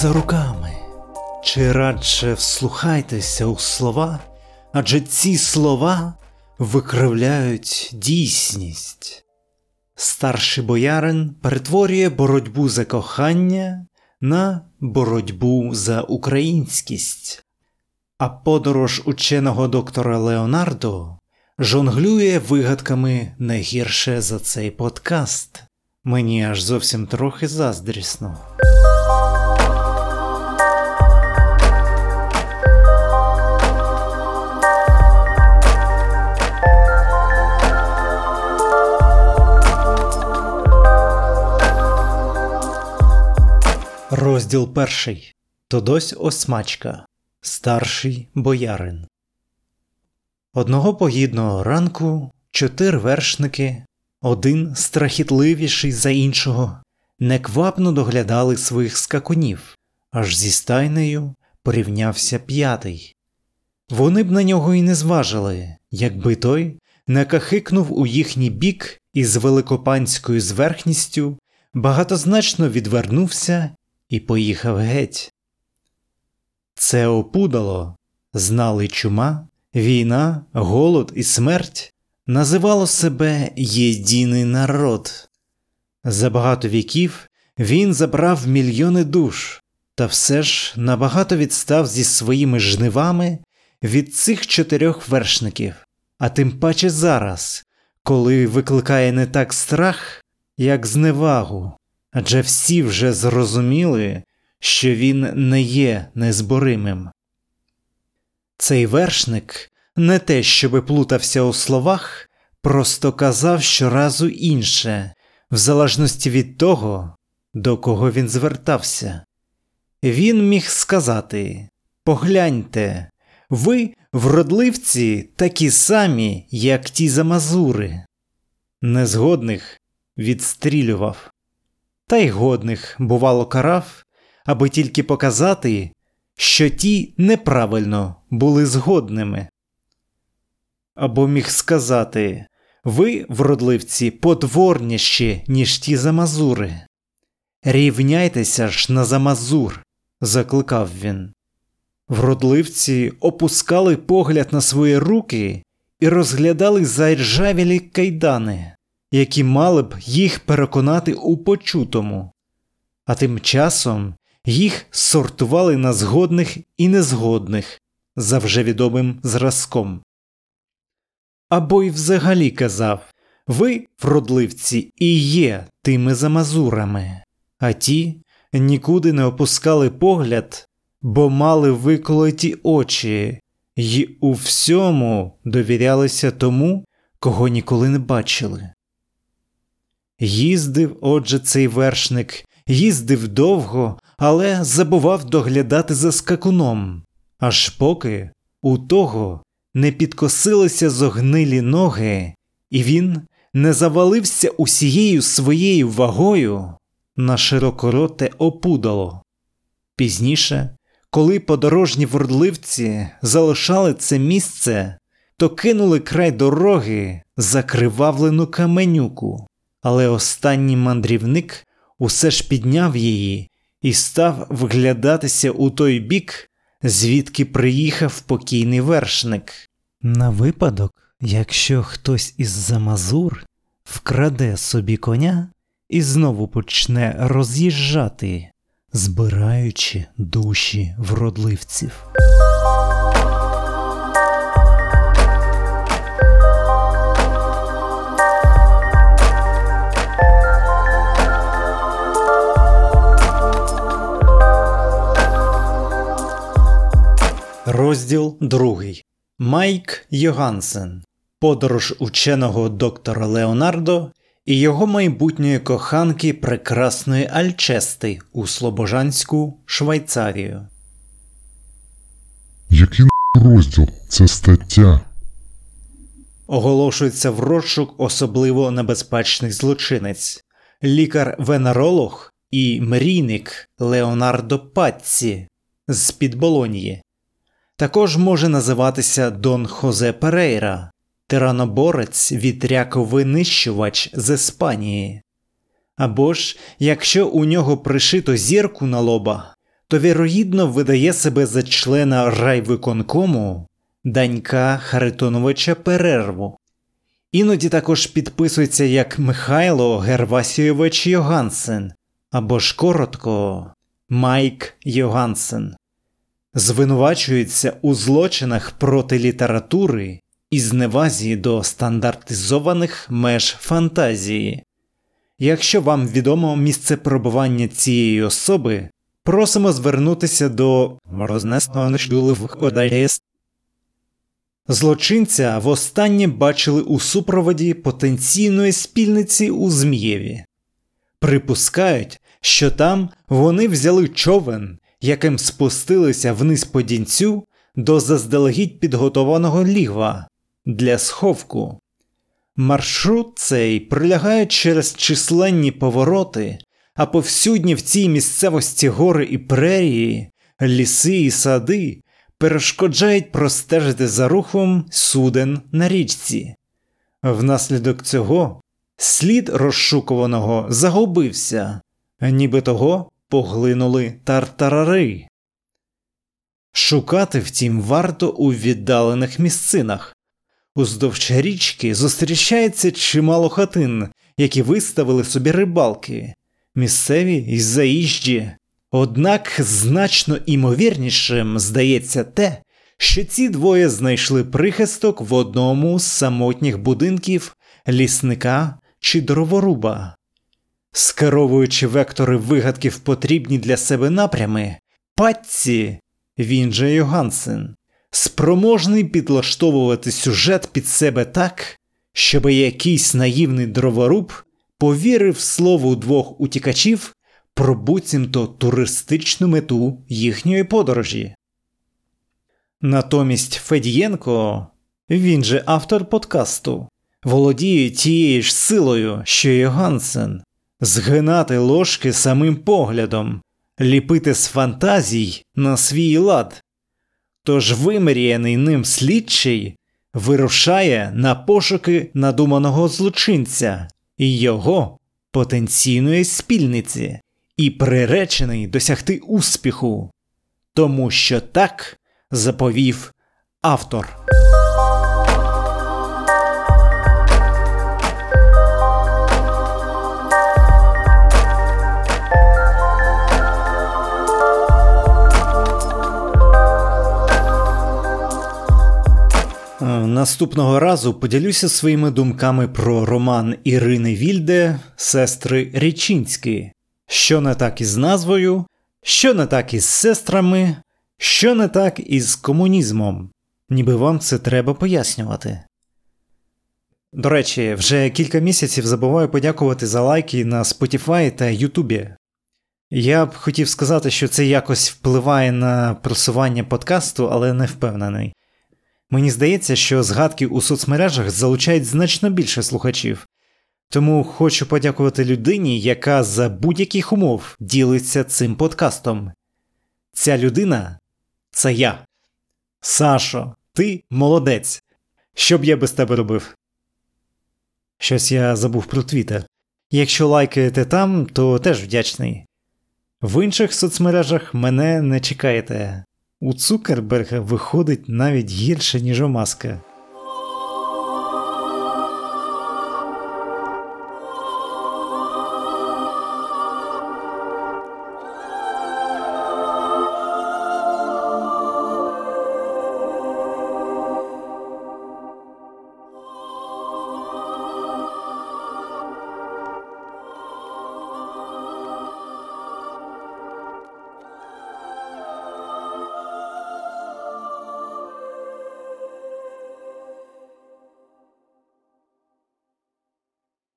За руками, чи радше вслухайтеся у слова, адже ці слова викривляють дійсність. Старший боярин перетворює боротьбу за кохання на боротьбу за українськість, а подорож ученого доктора Леонардо жонглює вигадками не гірше за цей подкаст. Мені аж зовсім трохи заздрісно. Розділ перший. Тодось Осмачка. Старший боярин. Одного погідного ранку чотири вершники один страхітливіший за іншого, неквапно доглядали своїх скакунів, аж зі стайнею порівнявся п'ятий. Вони б на нього й не зважили, якби той не кахикнув у їхній бік і з великопанською зверхністю багатозначно відвернувся і поїхав геть. Це опудало, знали чума, війна, голод і смерть називало себе єдиний народ. За багато віків він забрав мільйони душ, та все ж набагато відстав зі своїми жнивами від цих чотирьох вершників, а тим паче зараз, коли викликає не так страх, як зневагу, адже всі вже зрозуміли, що він не є незборимим. Цей вершник не те, щоби плутався у словах, просто казав щоразу інше, в залежності від того, до кого він звертався. Він міг сказати Погляньте, ви, вродливці, такі самі, як ті замазури. Незгодних відстрілював, та й годних, бувало, карав, аби тільки показати, що ті неправильно були згодними або міг сказати ви, вродливці, потворніші, ніж ті замазури. Рівняйтеся ж на замазур, закликав він. Вродливці опускали погляд на свої руки і розглядали заржавілі кайдани, які мали б їх переконати у почутому, а тим часом їх сортували на згодних і незгодних за вже відомим зразком. Або й взагалі казав ви, вродливці, і є тими замазурами, а ті нікуди не опускали погляд, бо мали виколоті очі й у всьому довірялися тому, кого ніколи не бачили. Їздив, отже, цей вершник, їздив довго, але забував доглядати за скакуном, аж поки у того не підкосилися зогнилі ноги, і він не завалився усією своєю вагою на широкороте опудало. Пізніше, коли подорожні вордливці залишали це місце, то кинули край дороги закривавлену каменюку, але останній мандрівник усе ж підняв її і став вглядатися у той бік, звідки приїхав покійний вершник. На випадок, якщо хтось із замазур вкраде собі коня і знову почне роз'їжджати, збираючи душі вродливців. Розділ другий. Майк Йогансен. Подорож ученого доктора Леонардо і його майбутньої коханки прекрасної Альчести у Слобожанську Швейцарію. Який розділ це стаття? Оголошується в розшук особливо небезпечний злочинець, лікар-венеролог і мрійник Леонардо Патці з під Болоньї. Також може називатися Дон Хозе Перейра, тираноборець вітряковинищувач з Іспанії. Або ж, якщо у нього пришито зірку на лоба, то вірогідно видає себе за члена райвиконкому Данька Харитоновича Перерву. Іноді також підписується як Михайло Гервасійович Йогансен або ж коротко Майк Йогансен. Звинувачується у злочинах проти літератури і зневазі до стандартизованих меж фантазії. Якщо вам відомо місце перебування цієї особи, просимо звернутися до Злочинця востаннє бачили у супроводі потенційної спільниці у Змієві. Припускають, що там вони взяли човен, яким спустилися вниз по дінцю до заздалегідь підготованого лігва для сховку. Маршрут цей пролягає через численні повороти, а повсюдні в цій місцевості гори і прерії, ліси і сади перешкоджають простежити за рухом суден на річці. Внаслідок цього слід розшукуваного загубився, ніби того поглинули тартарари. Шукати, втім, варто у віддалених місцинах. Уздовж річки зустрічається чимало хатин, які виставили собі рибалки, місцеві й заїжджі. Однак значно імовірнішим здається те, що ці двоє знайшли прихисток в одному з самотніх будинків лісника чи дроворуба. Скеровуючи вектори вигадків потрібні для себе напрями, патці, він же Йогансен, спроможний підлаштовувати сюжет під себе так, щоб якийсь наївний дроворуб повірив слову двох утікачів про буцімто туристичну мету їхньої подорожі. Натомість Федієнко, він же автор подкасту, володіє тією ж силою, що й Гансен, згинати ложки самим поглядом, ліпити з фантазій на свій лад. Тож вимріяний ним слідчий вирушає на пошуки надуманого злочинця і його потенційної спільниці і приречений досягти успіху, тому що так заповів автор. Наступного разу поділюся своїми думками про роман Ірини Вільде, сестри Річинські. Що не так із назвою, що не так із сестрами, що не так із комунізмом, ніби вам це треба пояснювати. До речі, вже кілька місяців забуваю подякувати за лайки на Spotify та Ютубі. Я б хотів сказати, що це якось впливає на просування подкасту, але не впевнений. Мені здається, що згадки у соцмережах залучають значно більше слухачів, тому хочу подякувати людині, яка за будь-яких умов ділиться цим подкастом. Ця людина це я. Сашо, ти молодець. Що б я без тебе робив? Щось я забув про твіттер. Якщо лайкаєте там, то теж вдячний. В інших соцмережах мене не чекаєте. У Цукерберга виходить навіть гірше, ніж у Маска.